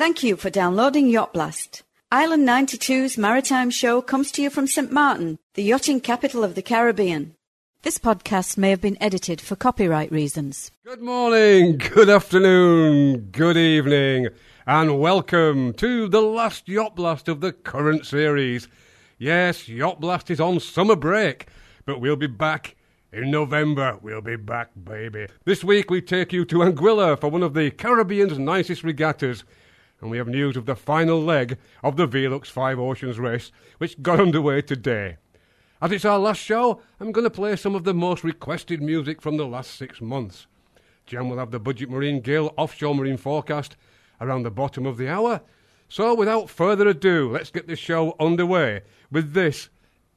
Thank you for downloading Yacht Blast. Island 92's maritime show comes to you from St. Martin, the yachting capital of the Caribbean. This podcast may have been edited for copyright reasons. Good morning, good afternoon, good evening, and welcome to the last Yacht Blast of the current series. Yes, Yacht Blast is on summer break, but we'll be back in November. We'll be back, baby. This week we take you to Anguilla for one of the Caribbean's nicest regattas, and we have news of the final leg of the Velux Five Oceans race, which got underway today. As it's our last show, I'm going to play some of the most requested music from the last six months. Jan will have the Budget Marine Gale offshore marine forecast around the bottom of the hour. So, without further ado, let's get the show underway with this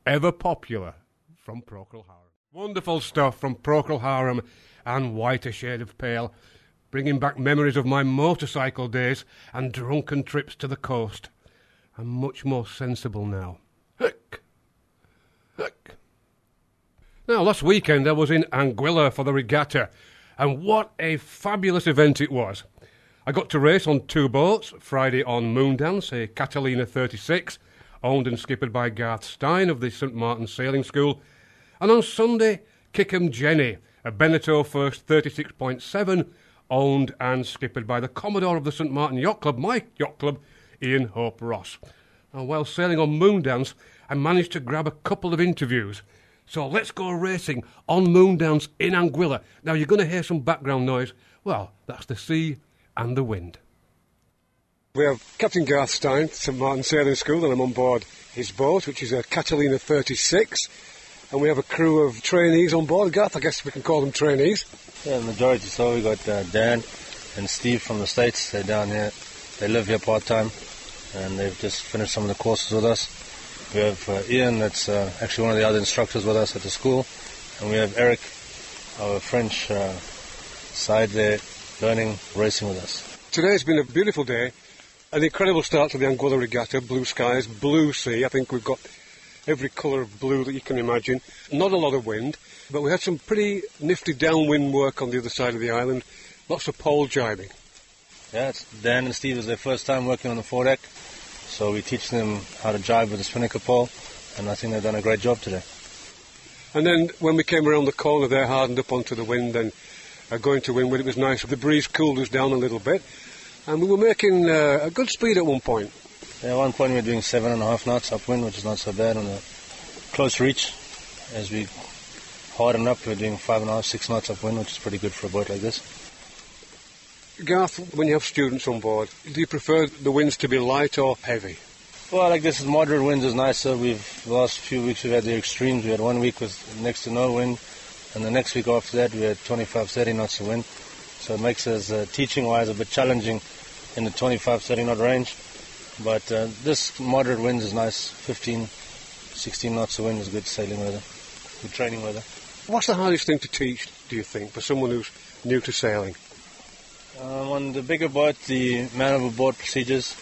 ever popular from Procol Harum. Wonderful stuff from Procol Harum and White Whiter Shade of Pale, bringing back memories of my motorcycle days and drunken trips to the coast. I'm much more sensible now. Hick. Hick. Now, last weekend I was in Anguilla for the regatta, and what a fabulous event it was. I got to race on two boats, Friday on Moondance, a Catalina 36, owned and skippered by Garth Stein of the St Martin Sailing School, and on Sunday, Kick'em Jenny, a Beneteau First 36.7, owned and skippered by the Commodore of the St Martin Yacht Club, my yacht club, Ian Hope Ross. And while sailing on Moondance, I managed to grab a couple of interviews. So let's go racing on Moondance in Anguilla. Now you're going to hear some background noise. Well, that's the sea and the wind. We have Captain Garth Stein, St Martin Sailing School, and I'm on board his boat, which is a Catalina 36. And we have a crew of trainees on board. Garth, I guess we can call them trainees. Yeah, majority. So we got uh, Dan and Steve from the States. They're down here. They live here part time, and they've just finished some of the courses with us. We have uh, Ian, that's uh, actually one of the other instructors with us at the school, and we have Eric, our French uh, side there, learning racing with us. Today's been a beautiful day, an incredible start to the Anguilla Regatta. Blue skies, blue sea. I think we've got every colour of blue that you can imagine. Not a lot of wind, but we had some pretty nifty downwind work on the other side of the island. Lots of pole jibing. Yeah, it's Dan and Steve is their first time working on the foredeck, so we teach them how to jibe with a spinnaker pole, and I think they've done a great job today. And then when we came around the corner, they hardened up onto the wind and uh, going to windward. It was nice. The breeze cooled us down a little bit, and we were making uh, a good speed at one point. Yeah, at one point we were doing seven and a half knots upwind, which is not so bad on a close reach. As we harden enough. we're doing five and a half, six knots of wind, which is pretty good for a boat like this. Garth, when you have students on board, do you prefer the winds to be light or heavy? Well, like this is moderate winds is nicer. We've the last few weeks we've had the extremes. We had one week with next to no wind, and the next week after that we had 25, 30 knots of wind. So it makes us uh, teaching-wise a bit challenging in the 25, 30 knot range. But uh, this moderate wind is nice. 15, 16 knots of wind is good sailing weather, good training weather. What's the hardest thing to teach, do you think, for someone who's new to sailing? Um, on the bigger boat, the man overboard procedures.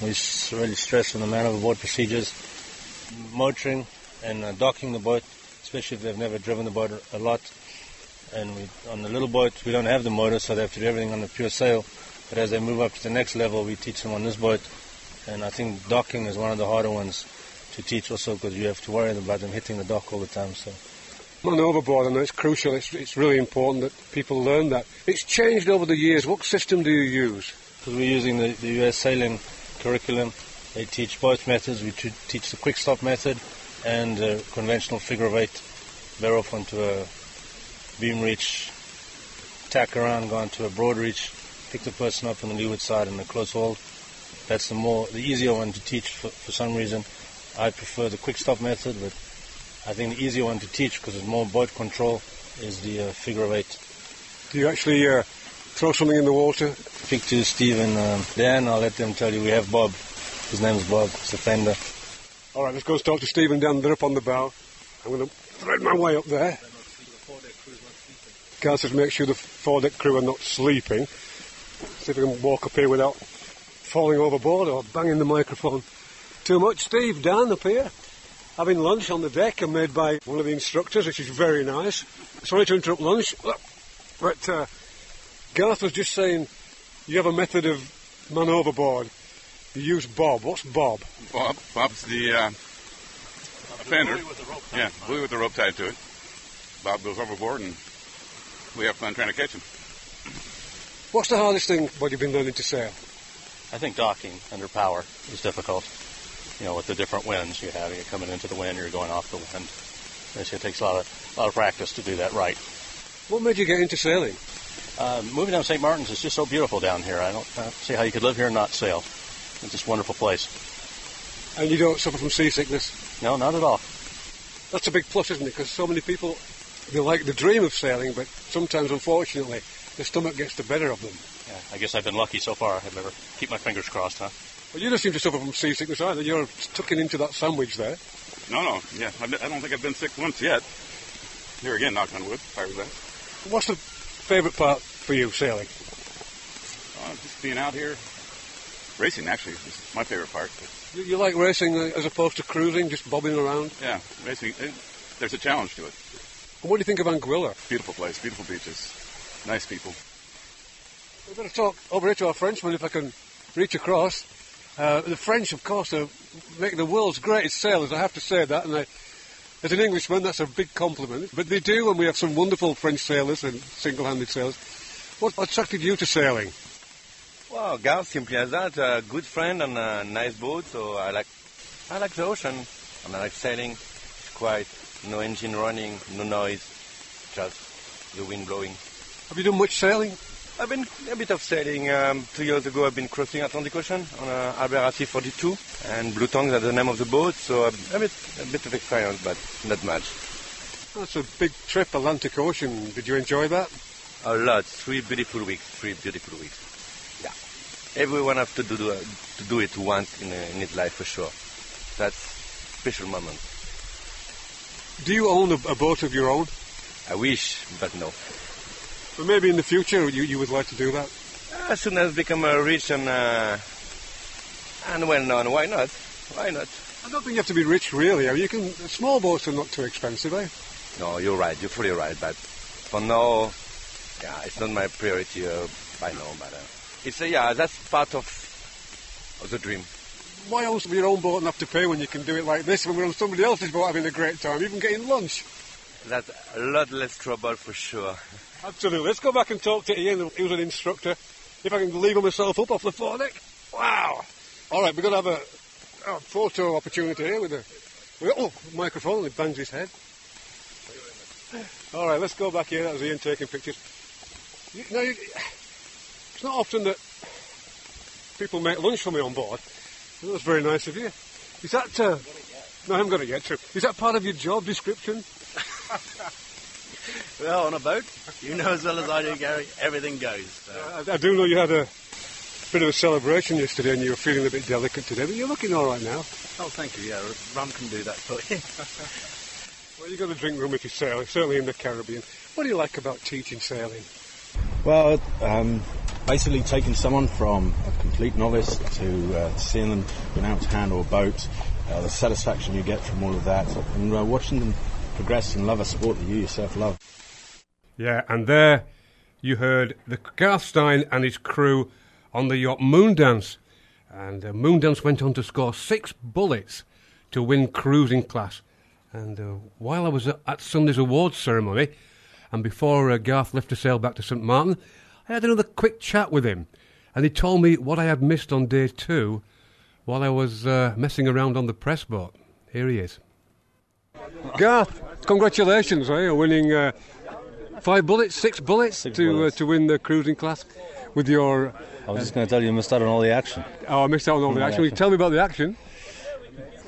We really stress on the man overboard procedures. Motoring and uh, docking the boat, especially if they've never driven the boat a lot. And we, on the little boat, we don't have the motor, so they have to do everything on the pure sail. But as they move up to the next level, we teach them on this boat. And I think docking is one of the harder ones to teach also because you have to worry about them hitting the dock all the time. So On overboard, I know it's crucial. It's, it's really important that people learn that. It's changed over the years. What system do you use? because we're using the, the US sailing curriculum, they teach both methods. We teach the quick stop method and uh, conventional figure of eight, bear off onto a beam reach, tack around, go onto a broad reach, pick the person up on the leeward side and a close hold. That's the more the easier one to teach for, for some reason. I prefer the quick stop method, but I think the easier one to teach because it's more boat control is the uh, figure of eight. Do you actually uh, throw something in the water? Speak to Steve and um, Dan. I'll let them tell you. We have Bob. His name's Bob. It's a fender. All right, let's go and talk to Stephen down there up on the bow. I'm going to thread my way up there. Garth says make sure the foredeck crew are not sleeping. See if we can walk up here without falling overboard or banging the microphone too much. Steve, Dan up here, having lunch on the deck and made by one of the instructors, which is very nice. Sorry to interrupt lunch, but uh, Garth was just saying you have a method of man overboard. You use Bob. What's Bob? Bob. Bob's the uh, offender. Yeah, buoy with the rope tied to it. Bob goes overboard, and we have fun trying to catch him. What's the hardest thing what you've been learning to sail? I think docking under power is difficult. You know, with the different winds you have, you're coming into the wind, you're going off the wind. It takes a lot of a lot of practice to do that right. What made you get into sailing? Uh, moving down St. Martin's is just so beautiful down here. I don't uh, see how you could live here and not sail. It's just a wonderful place. And you don't suffer from seasickness? No, not at all. That's a big plus, isn't it? Because so many people, they like the dream of sailing, but sometimes, unfortunately, the stomach gets the better of them. Yeah, I guess I've been lucky so far. I've never keep my fingers crossed, huh? Well, you don't seem to suffer from seasickness either. You're tucking into that sandwich there. No, no, yeah, I don't think I've been sick once yet. Here again, knock on wood, fire that. What's the favourite part for you sailing? Uh, just being out here. Racing, actually, is my favourite part. You, you, like racing uh, as opposed to cruising, just bobbing around? Yeah, racing, it, there's a challenge to it. And what do you think of Anguilla? Beautiful place, beautiful beaches, nice people. We better talk over here to our Frenchman if I can reach across. Uh, the French, of course, are making the world's greatest sailors. I have to say that, and I, as an Englishman, that's a big compliment. But they do, and we have some wonderful French sailors and single-handed sailors. What attracted you to sailing? Well, Garth, simply as that, a good friend and a nice boat. So I like, I like the ocean, and I like sailing. It's quiet, no engine running, no noise, just the wind blowing. Have you done much sailing? I've been a bit of sailing. Um, two years ago, I've been crossing Atlantic Ocean on uh, Albert 42, and Blue Tongues are the name of the boat. So a, a bit, a bit of experience, but not much. That's a big trip, Atlantic Ocean. Did you enjoy that? A lot. Three beautiful weeks. Three beautiful weeks. Yeah. Everyone has to do to do it once in, in his life for sure. That's a special moment. Do you own a, a boat of your own? I wish, but no. But maybe in the future you, you would like to do that? As soon as I become uh, rich and uh, and well known, why not? Why not? I don't think you have to be rich, really. You can. Small boats are not too expensive, eh? No, you're right. You're fully right. But for now, yeah, it's not my priority uh, by now. But uh, it's uh, yeah, that's part of of the dream. Why else own your own boat and have to pay when you can do it like this when we're on somebody else's boat having a great time, even getting lunch? That's a lot less trouble for sure. Absolutely. Let's go back and talk to Ian, He was an instructor. If I can lever myself up off the foredeck. Wow. All right, we're going to have a, a photo opportunity here with a oh, microphone he bangs his head. All right, let's go back here. That was Ian taking pictures. You, now, you, it's not often that people make lunch for me on board. That was very nice of you. Is that... Uh, no, I haven't got it yet, true. Is that part of your job description? well, on a boat, you know as well as I do, Gary, everything goes. So. I, I, do know you had a bit of a celebration yesterday and you were feeling a bit delicate today, but you're looking all right now. Oh, thank you. Yeah, rum can do that for you. well, you've got to drink rum if you sail, certainly in the Caribbean. What do you like about teaching sailing? Well, um, basically taking someone from a complete novice to uh, seeing them being able to handle a boat, uh, the satisfaction you get from all of that, and uh, watching them progress and love a sport that you yourself love. Yeah, and there you heard the Garth Stein and his crew on the yacht Moondance. And uh, Moondance went on to score six bullets to win cruising class. And uh, while I was at Sunday's awards ceremony, and before uh, Garth left to sail back to St Martin, I had another quick chat with him. And he told me what I had missed on day two while I was uh, messing around on the press boat. Here he is. Garth, congratulations, eh? Winning uh, five bullets, six bullets six to bullets. Uh, to win the cruising class with your. I was just going to tell you, you missed out on all the action. Oh, I missed out on all the action. Tell me about the action?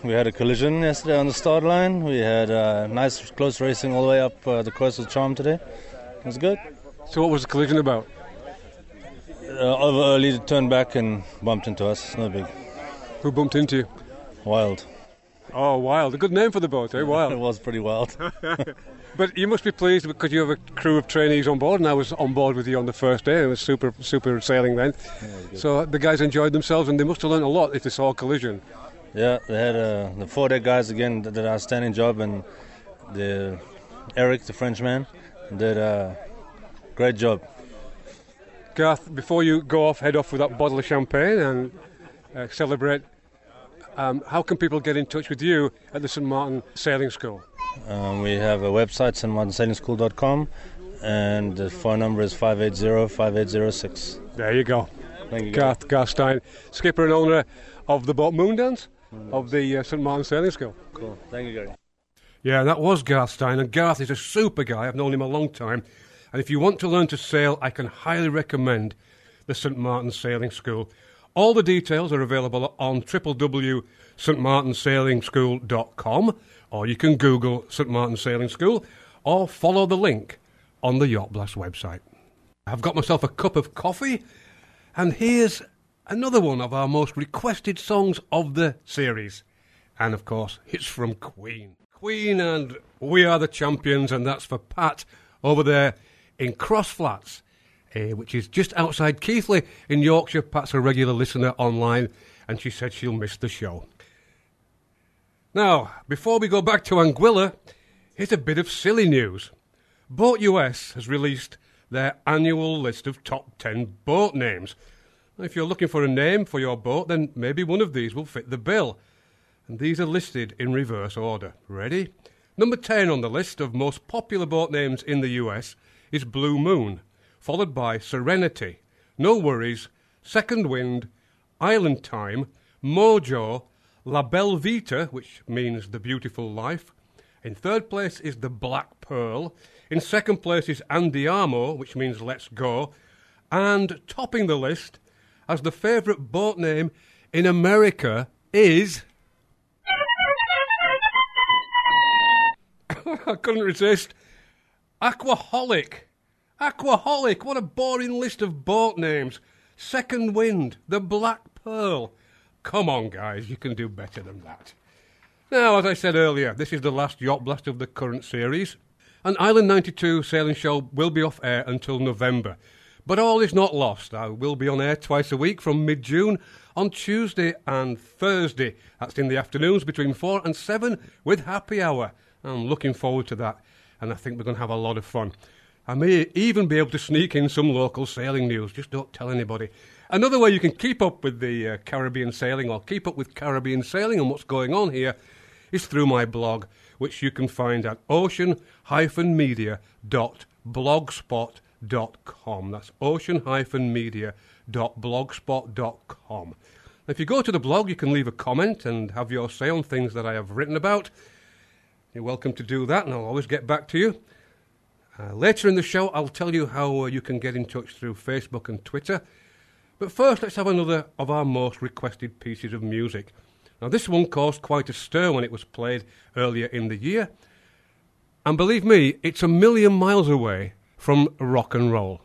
We had a collision yesterday on the start line. We had uh, nice close racing all the way up uh, the course of Charm today. It was good. So, what was the collision about? Uh, over early turned back and bumped into us. It's no big. Who bumped into you? Wild. Oh, Wild. A good name for the boat, eh? Wild. it was pretty wild. but you must be pleased because you have a crew of trainees on board, and I was on board with you on the first day. It was super, super sailing then. Yeah, so the guys enjoyed themselves, and they must have learned a lot if they saw a collision. Yeah, they had uh, the four deck guys again that did an outstanding job, and the Eric, the Frenchman, did a great job. Garth, before you go off, head off with that bottle of champagne and uh, celebrate, um, how can people get in touch with you at the St Martin Sailing School? Um, we have a website, stmartinsailingschool.com, and the phone number is 580-5806. There you go. Thank you. Garth Garstein, skipper and owner of the boat Moondance of the uh, St Martin Sailing School. Cool. Thank you, Gary. Yeah, that was Garth Stein, and Garth is a super guy. I've known him a long time. And if you want to learn to sail, I can highly recommend the St Martin Sailing School. All the details are available on www.stmartinsailingschool.com, or you can Google St Martin Sailing School, or follow the link on the Yacht Blast website. I've got myself a cup of coffee, and here's another one of our most requested songs of the series. And of course, it's from Queen. Queen and We Are the Champions, and that's for Pat over there in Crossflatts, eh, which is just outside Keighley in Yorkshire. Pat's a regular listener online, and she said she'll miss the show. Now, before we go back to Anguilla, here's a bit of silly news. Boat US has released their annual list of top 10 boat names. If you're looking for a name for your boat, then maybe one of these will fit the bill. And these are listed in reverse order. Ready? Number 10 on the list of most popular boat names in the US is Blue Moon, followed by Serenity, No Worries, Second Wind, Island Time, Mojo, La Belle Vita, which means the beautiful life. In third place is the Black Pearl. In second place is Andiamo, which means let's go. And topping the list as the favourite boat name in America is. I couldn't resist. Aquaholic. Aquaholic. What a boring list of boat names. Second Wind. The Black Pearl. Come on, guys. You can do better than that. Now, as I said earlier, this is the last Yacht Blast of the current series. An Island 92 sailing show will be off air until November. But all is not lost. I will be on air twice a week from mid June on Tuesday and Thursday. That's in the afternoons between 4 and 7 with happy hour. I'm looking forward to that, and I think we're going to have a lot of fun. I may even be able to sneak in some local sailing news, just don't tell anybody. Another way you can keep up with the uh, Caribbean sailing or keep up with Caribbean sailing and what's going on here is through my blog, which you can find at ocean-media.blogspot.com. That's ocean-media.blogspot.com. If you go to the blog, you can leave a comment and have your say on things that I have written about. You're welcome to do that, and I'll always get back to you. Uh, later in the show, I'll tell you how uh, you can get in touch through Facebook and Twitter. But first, let's have another of our most requested pieces of music. Now, this one caused quite a stir when it was played earlier in the year. And believe me, it's a million miles away from rock and roll.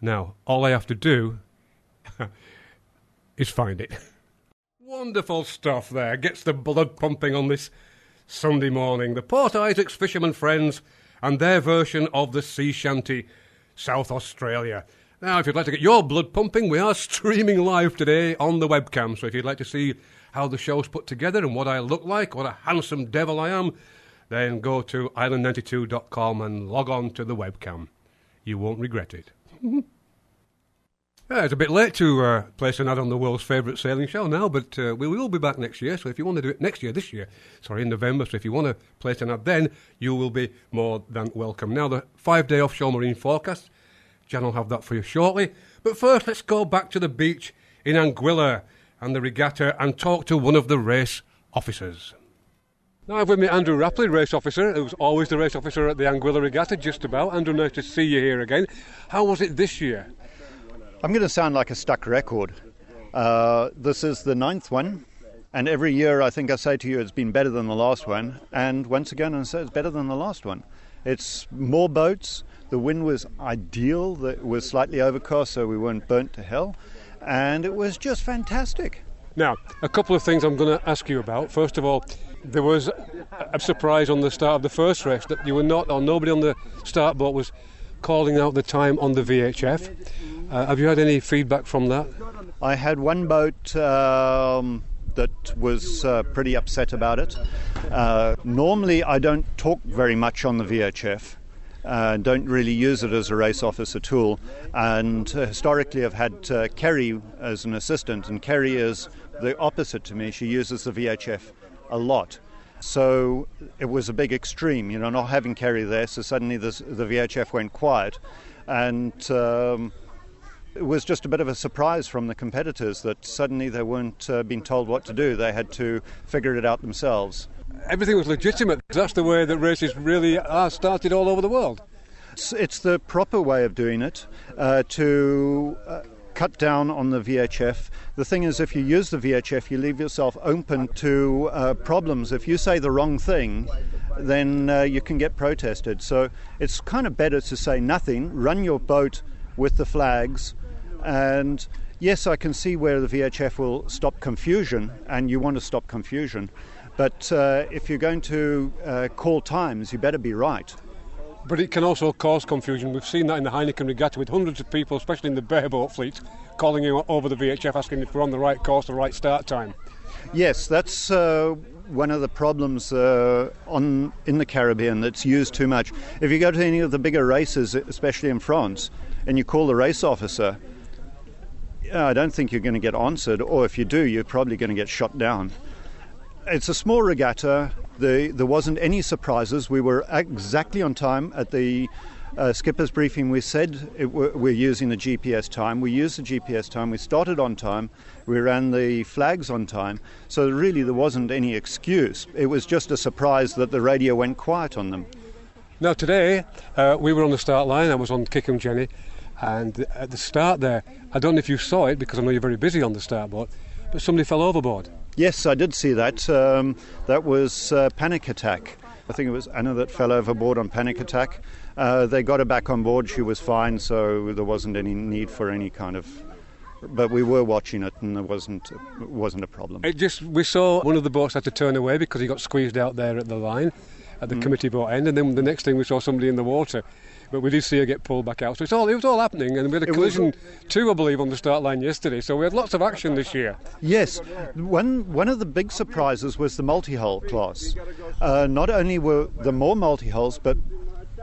Now, all I have to do is find it. Wonderful stuff there. Gets the blood pumping on this Sunday morning. The Port Isaacs Fishermen Friends and their version of the sea shanty, South Australia. Now, if you'd like to get your blood pumping, we are streaming live today on the webcam. So if you'd like to see how the show's put together and what I look like, what a handsome devil I am, then go to island92.com and log on to the webcam. You won't regret it. Yeah, it's a bit late to uh, place an ad on the world's favourite sailing show now, but uh, we will be back next year. So if you want to do it next year, this year, sorry, in November, so if you want to place an ad then, you will be more than welcome. Now, the five day offshore marine forecast, Jan will have that for you shortly. But first, let's go back to the beach in Anguilla and the regatta and talk to one of the race officers. Now I've with me Andrew Rapley, race officer, who's always the race officer at the Anguilla Regatta, just about. Andrew, nice to see you here again. How was it this year? I'm going to sound like a stuck record. Uh, this is the ninth one, and every year I think I say to you it's been better than the last one, and once again I say it's better than the last one. It's more boats. The wind was ideal. It was slightly overcast, so we weren't burnt to hell, and it was just fantastic. Now, a couple of things I'm going to ask you about. First of all, there was a surprise on the start of the first race that you were not, or nobody on the start boat was calling out the time on the VHF. Uh, have you had any feedback from that? I had one boat um, that was uh, pretty upset about it. Uh, normally, I don't talk very much on the VHF, uh, don't really use it as a race officer tool. And uh, historically, I've had uh, Kerry as an assistant, and Kerry is the opposite to me. She uses the VHF a lot. So it was a big extreme, you know, not having Kerry there. So suddenly this, the VHF went quiet, and um, it was just a bit of a surprise from the competitors that suddenly they weren't uh, being told what to do. They had to figure it out themselves. Everything was legitimate. That's the way that races really are started all over the world. It's, it's the proper way of doing it uh, to uh, cut down on the VHF. The thing is, if you use the VHF, you leave yourself open to uh, problems. If you say the wrong thing, then uh, you can get protested. So it's kind of better to say nothing, run your boat with the flags, and yes, I can see where the VHF will stop confusion, and you want to stop confusion. But uh, if you're going to uh, call times, you better be right. But it can also cause confusion. We've seen that in the Heineken Regatta with hundreds of people, especially in the bareboat fleet, calling you over the VHF asking if we're on the right course, the right start time. Yes, that's uh, one of the problems uh, on in the Caribbean that's used too much. If you go to any of the bigger races, especially in France, and you call the race officer, I don't think you're going to get answered, or if you do, you're probably going to get shot down. It's a small regatta. The, there wasn't any surprises. We were exactly on time at the uh, skipper's briefing. We said it, we're using the GPS time. We used the GPS time. We started on time. We ran the flags on time. So really, there wasn't any excuse. It was just a surprise that the radio went quiet on them. Now today, uh, we were on the start line. I was on Kick'em Jenny, and at the start there, I don't know if you saw it because I know you're very busy on the start boat, but somebody fell overboard. Yes, I did see that. Um, that was uh, Panic Attack. I think it was Anna that fell overboard on Panic Attack. Uh, they got her back on board. She was fine, so there wasn't any need for any kind of. But we were watching it, and there wasn't it wasn't a problem. It just we saw one of the boats had to turn away because he got squeezed out there at the line, at the mm. committee boat end, and then the next thing we saw somebody in the water but we did see her get pulled back out. So it's all it was all happening, and we had a collision too, I believe, on the start line yesterday. So we had lots of action this year. Yes, one one of the big surprises was the multi-hull class. Uh, not only were there more multi-hulls, but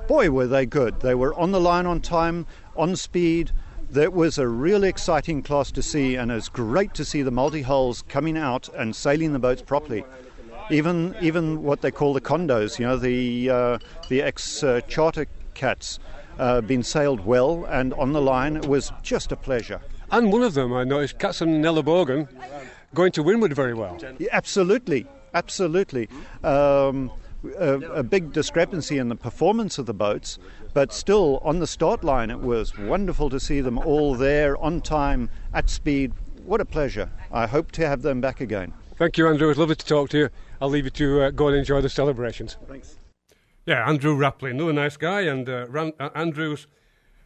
boy, were they good. They were on the line on time, on speed. That was a really exciting class to see, and it's great to see the multi-hulls coming out and sailing the boats properly even even what they call the condos, you know, the uh, the ex uh, charter cats uh, been sailed well and on the line. It was just a pleasure. And one of them, I noticed, Cats and Bogan, going to windward very well. Yeah, absolutely, absolutely. Um, a, a, big discrepancy in the performance of the boats, but still on the start line, it was wonderful to see them all there on time, at speed. What a pleasure. I hope to have them back again. Thank you, Andrew. It was lovely to talk to you. I'll leave you to uh, go and enjoy the celebrations. Thanks. Yeah, Andrew Rapley, another nice guy, and uh, Ran- uh, Andrew's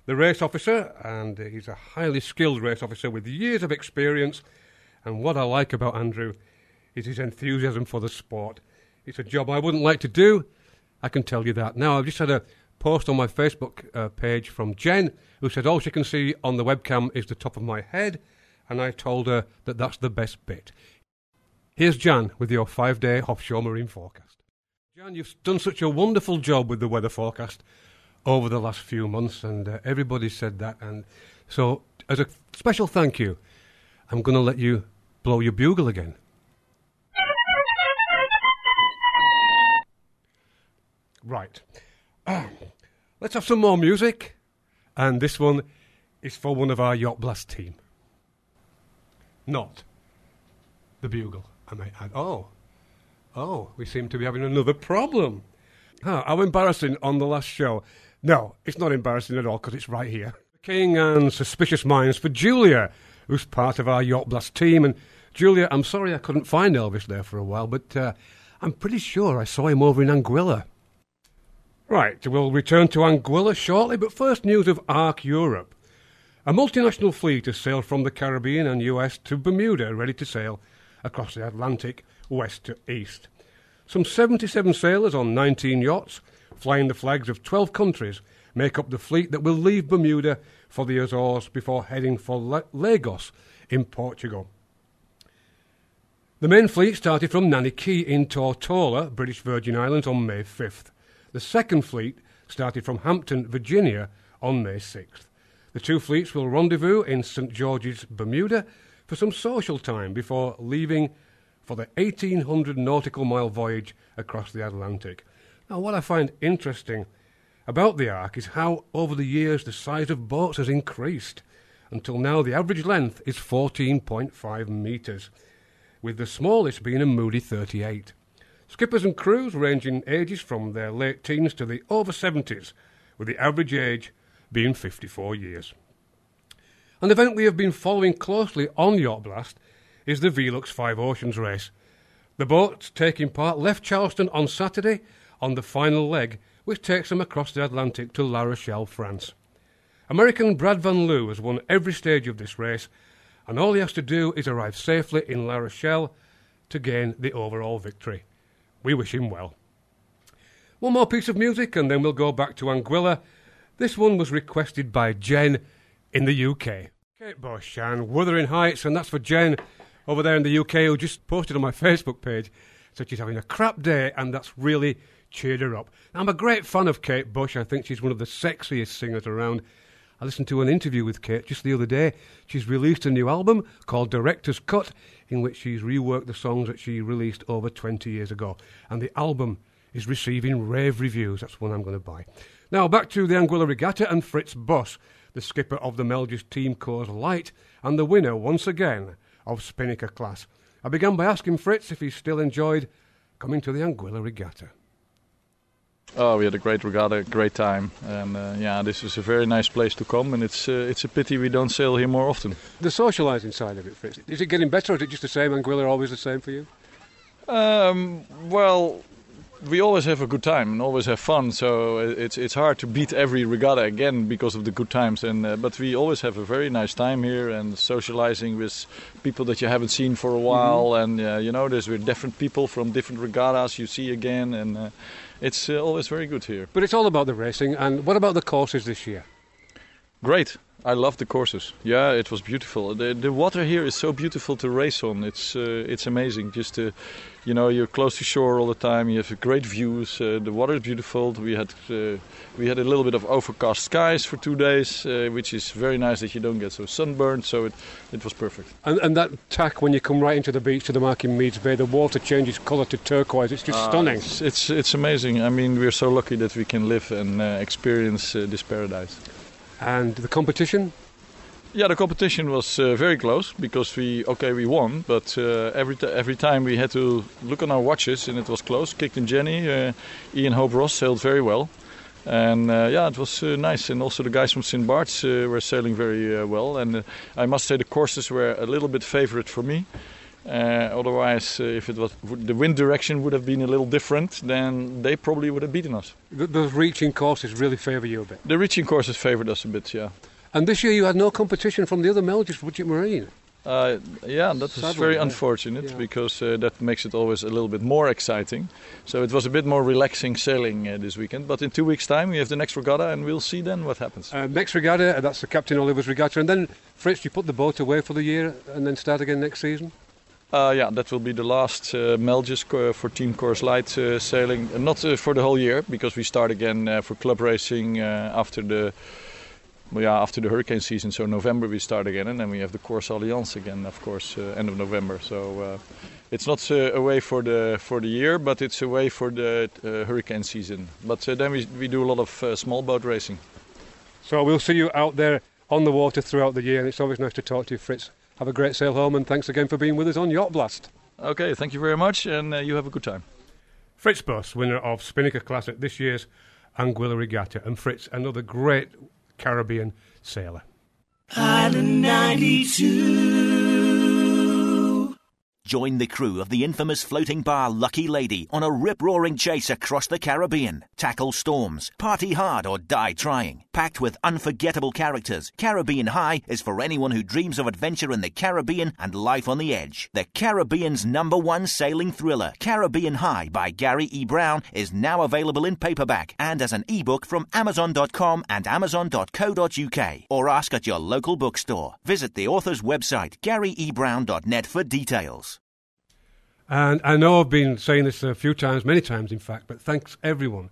the race officer, and uh, he's a highly skilled race officer with years of experience. And what I like about Andrew is his enthusiasm for the sport. It's a job I wouldn't like to do, I can tell you that. Now, I've just had a post on my Facebook uh, page from Jen, who said all she can see on the webcam is the top of my head, and I told her that that's the best bit. Here's Jan with your five day offshore marine forecast. Jan, you've done such a wonderful job with the weather forecast over the last few months, and uh, everybody said that. And so, as a special thank you, I'm going to let you blow your bugle again. Right. Let's have some more music. And this one is for one of our Yacht Blast team. Not the bugle, I might add. Oh, Oh, we seem to be having another problem. Huh, how embarrassing on the last show. No, it's not embarrassing at all because it's right here. King and Suspicious Minds for Julia, who's part of our Yacht Blast team. And Julia, I'm sorry I couldn't find Elvis there for a while, but uh, I'm pretty sure I saw him over in Anguilla. Right, we'll return to Anguilla shortly, but first news of ARC Europe. A multinational fleet has sailed from the Caribbean and US to Bermuda, ready to sail across the Atlantic west to east. Some 77 sailors on 19 yachts, flying the flags of 12 countries, make up the fleet that will leave Bermuda for the Azores before heading for Lagos in Portugal. The main fleet started from Nanny Cay in Tortola, British Virgin Islands, on May 5th. The second fleet started from Hampton, Virginia on May 6th. The two fleets will rendezvous in St George's, Bermuda for some social time before leaving for the 1800 nautical mile voyage across the Atlantic. Now, what I find interesting about the ARC is how, over the years, the size of boats has increased. Until now, the average length is 14.5 metres, with the smallest being a Moody 38. Skippers and crews range in ages from their late teens to the over 70s, with the average age being 54 years. An event we have been following closely on Yacht Blast is the Velux Five Oceans race. The boats taking part left Charleston on Saturday on the final leg, which takes them across the Atlantic to La Rochelle, France. American Brad Van Liew has won every stage of this race, and all he has to do is arrive safely in La Rochelle to gain the overall victory. We wish him well. One more piece of music, and then we'll go back to Anguilla. This one was requested by Jen in the UK. Kate Bush and Wuthering Heights, and that's for Jen over there in the UK who just posted on my Facebook page. So she's having a crap day, and that's really cheered her up. I'm a great fan of Kate Bush. I think she's one of the sexiest singers around. I listened to an interview with Kate just the other day. She's released a new album called Director's Cut, in which she's reworked the songs that she released over 20 years ago. And the album is receiving rave reviews. That's one I'm going to buy. Now, back to the Anguilla Regatta and Fritz Buss, the skipper of the Melges Team Coors Light and the winner, once again, of Spinnaker class. I began by asking Fritz if he still enjoyed coming to the Anguilla Regatta. Oh, we had a great regatta, great time, and uh, yeah, this is a very nice place to come, and it's uh, it's a pity we don't sail here more often. The socialising side of it, Fritz, is it getting better, or is it just the same? Anguilla always the same for you? Um, well, we always have a good time and always have fun, so it's it's hard to beat every regatta again because of the good times. And uh, but we always have a very nice time here and socializing with people that you haven't seen for a while, mm-hmm. and uh, you know, there's with different people from different regattas you see again, and uh, it's uh, always very good here. But it's all about the racing. And what about the courses this year? Great. I love the courses. Yeah, it was beautiful. The the water here is so beautiful to race on. It's uh, it's amazing. Just to, you know, you're close to shore all the time. You have great views. Uh, the water is beautiful. We had uh, we had a little bit of overcast skies for two days, uh, which is very nice that you don't get so sunburned. So it it was perfect. And, and that tack when you come right into the beach to the mark in Meads Bay, the water changes colour to turquoise. It's just Ah, stunning. It's, it's it's amazing. I mean, we're so lucky that we can live and uh, experience uh, this paradise. And the competition? Yeah, the competition was uh, very close because we okay we won, but uh, every t- every time we had to look on our watches and it was close. Kick'em Jenny, uh, Ian Hope Ross sailed very well, and uh, yeah, it was uh, nice. And also the guys from St Bart's uh, were sailing very well. And I must say the courses were a little bit favorite for me. Uh, otherwise, uh, if it was the wind direction would have been a little different, then they probably would have beaten us. The, those reaching courses really favour you a bit. The reaching courses favored us a bit, yeah. And this year you had no competition from the other Melges Budget Marine. Uh, yeah, that is Sadly, very yeah. unfortunate Yeah. because uh, that makes it always a little bit more exciting. So it was a bit more relaxing sailing uh, this weekend. But in two weeks' time, we have the next regatta, and we'll see then what happens. Uh, next regatta, that's the Captain Oliver's regatta. And then, Fritz, you put the boat away for the year and then start again next season? Uh, yeah, that will be the last uh, Melges for Team Coors Light uh, sailing. Uh, not for the whole year because we start again for club racing after the yeah after the hurricane season. So November we start again, and then we have the Course Alliance again, of course, uh, end of November. So uh, it's not uh, away for the for the year, but it's away for the hurricane season. But then we we do a lot of small boat racing. So we'll see you out there on the water throughout the year. And it's always nice to talk to you, Fritz. Have a great sail home and thanks again for being with us on Yacht Blast. Okay, thank you very much, and uh, you have a good time. Fritz Buss, winner of Spinnaker Classic this year's Anguilla Regatta. And Fritz, another great Caribbean sailor. Island 92. Join the crew of the infamous floating bar Lucky Lady on a rip roaring chase across the Caribbean. Tackle storms, party hard, or die trying. Packed with unforgettable characters, Caribbean High is for anyone who dreams of adventure in the Caribbean and life on the edge. The Caribbean's number one sailing thriller, Caribbean High by Gary E. Brown, is now available in paperback and as an ebook from Amazon.com and Amazon.co.uk or ask at your local bookstore. Visit the author's website, GaryEBrown.net, for details. And I know I've been saying this a few times, many times in fact, but thanks everyone,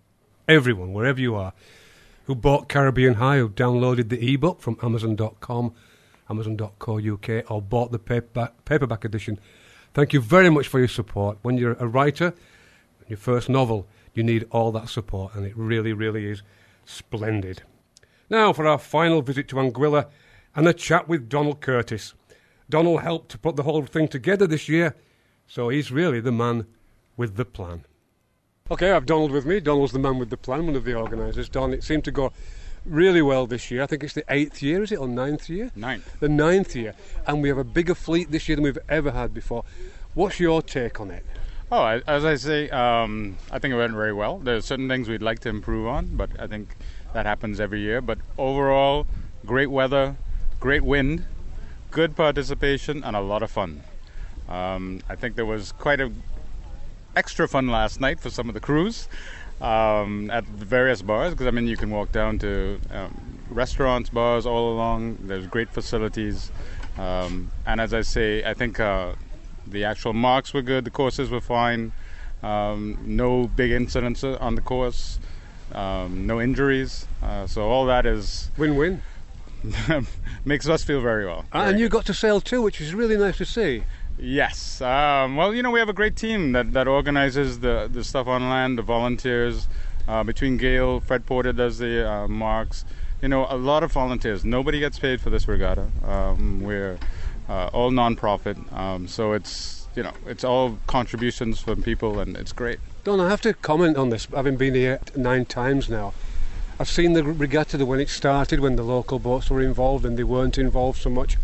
everyone, wherever you are, who bought Caribbean High, who downloaded the ebook from Amazon.com, Amazon.co.uk, or bought the paperback, paperback edition. Thank you very much for your support. When you're a writer, your first novel, you need all that support, and it really, really is splendid. Now for our final visit to Anguilla and a chat with Donald Curtis. Donald helped to put the whole thing together this year, so he's really the man with the plan. Okay, I have Donald with me. Donald's the man with the plan, one of the organisers. Don, it seemed to go really well this year. I think it's the eighth year, is it, or ninth year? Ninth. The ninth year. And we have a bigger fleet this year than we've ever had before. What's your take on it? Oh, I- as I say, um, I think it went very well. There are certain things we'd like to improve on, but I think that happens every year. But overall, great weather, great wind, good participation, and a lot of fun. Um, I think there was quite a extra fun last night for some of the crews um, at the various bars because I mean you can walk down to um, restaurants, bars all along. There's great facilities, um, and as I say, I think uh, the actual marks were good. The courses were fine. Um, no big incidents on the course. Um, no injuries. Uh, so all that is win-win. makes us feel very well. Ah, and you got to sail too, which is really nice to see. Yes. Um, well, you know, we have a great team that, that organizes the, the stuff on land, the volunteers. Uh, between Gail, Fred Porter does the uh, marks. You know, a lot of volunteers. Nobody gets paid for this regatta. Um, we're uh, all non-profit, um, so it's you know it's all contributions from people, and it's great. Don, I have to comment on this, having been here nine times now. I've seen the regatta when it started, when the local boats were involved and they weren't involved so much.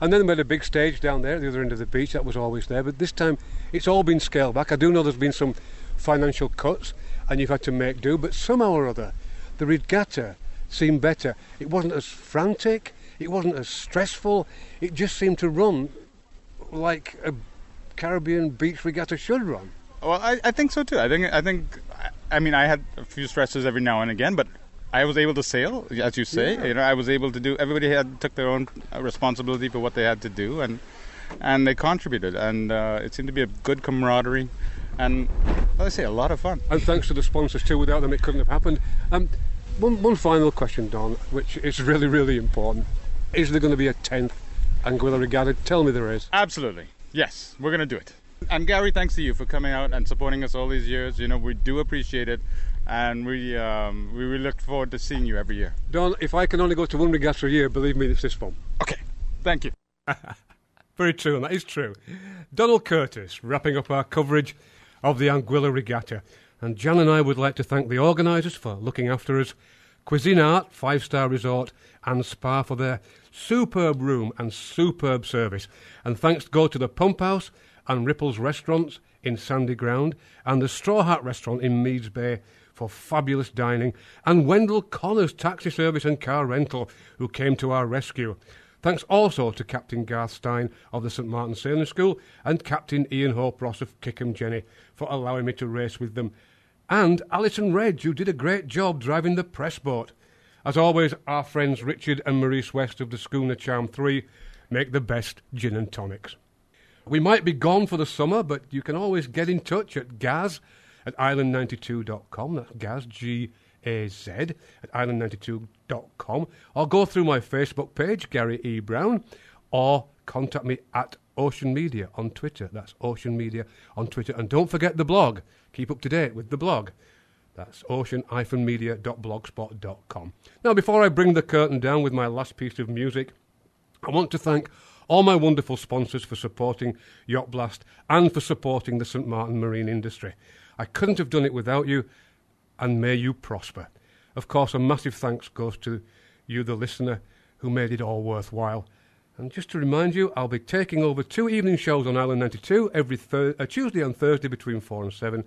And then we had a big stage down there at the other end of the beach, that was always there. But this time it's all been scaled back. I do know there's been some financial cuts and you've had to make do, but somehow or other the regatta seemed better. It wasn't as frantic, it wasn't as stressful, it just seemed to run like a Caribbean beach regatta should run. Well, I, I think so too. I think I think I mean I had a few stresses every now and again, but I was able to sail, as you say. Yeah. You know, I was able to do. Everybody had took their own responsibility for what they had to do, and and they contributed, and uh, it seemed to be a good camaraderie, and as I say, a lot of fun. And thanks to the sponsors too. Without them, it couldn't have happened. Um, one, one final question, Don, which is really, really important. Is there going to be a tenth Anguilla Regatta? Tell me there is. Absolutely, yes, we're gonna do it. And Gary, thanks to you for coming out and supporting us all these years. You know, we do appreciate it, and we um, we really look forward to seeing you every year. Don, if I can only go to one regatta a year, believe me, it's this one. Okay, thank you. Very true, and that is true. Donald Curtis wrapping up our coverage of the Anguilla Regatta. And Jan and I would like to thank the organisers for looking after us, CuisinArt, Five Star Resort, and Spa for their superb room and superb service. And thanks go to the Pump House and Ripples Restaurants in Sandy Ground and the Straw Hat Restaurant in Meads Bay for fabulous dining, and Wendell Connor's taxi service and car rental, who came to our rescue. Thanks also to Captain Garth Stein of the St Martin Sailing School and Captain Ian Hope Ross of Kick'em Jenny for allowing me to race with them, and Alison Redge, who did a great job driving the press boat. As always, our friends Richard and Maurice West of the Schooner Charm 3 make the best gin and tonics. We might be gone for the summer, but you can always get in touch at Gaz at island92.com. That's Gaz, G A Z, at island92.com. Or go through my Facebook page, Gary E. Brown, or contact me at Ocean Media on Twitter. That's Ocean Media on Twitter. And don't forget the blog. Keep up to date with the blog. That's ocean-media.blogspot.com. Now, before I bring the curtain down with my last piece of music, I want to thank all my wonderful sponsors for supporting Yacht Blast and for supporting the St Martin marine industry. I couldn't have done it without you, and may you prosper. Of course, a massive thanks goes to you, the listener, who made it all worthwhile. And just to remind you, I'll be taking over two evening shows on Island 92 every thir- uh, Tuesday and Thursday between 4 and 7,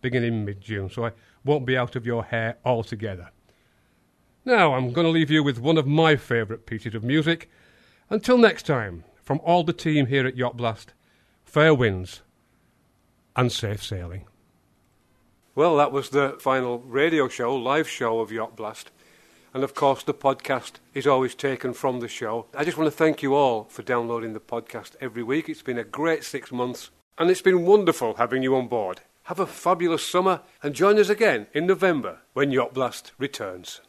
beginning mid June, so I won't be out of your hair altogether. Now, I'm going to leave you with one of my favourite pieces of music. Until next time, from all the team here at Yacht Blast, fair winds and safe sailing. Well, that was the final radio show, live show of Yacht Blast. And of course, the podcast is always taken from the show. I just want to thank you all for downloading the podcast every week. It's been a great six months, and it's been wonderful having you on board. have a fabulous summer and join us again in November when Yacht Blast returns.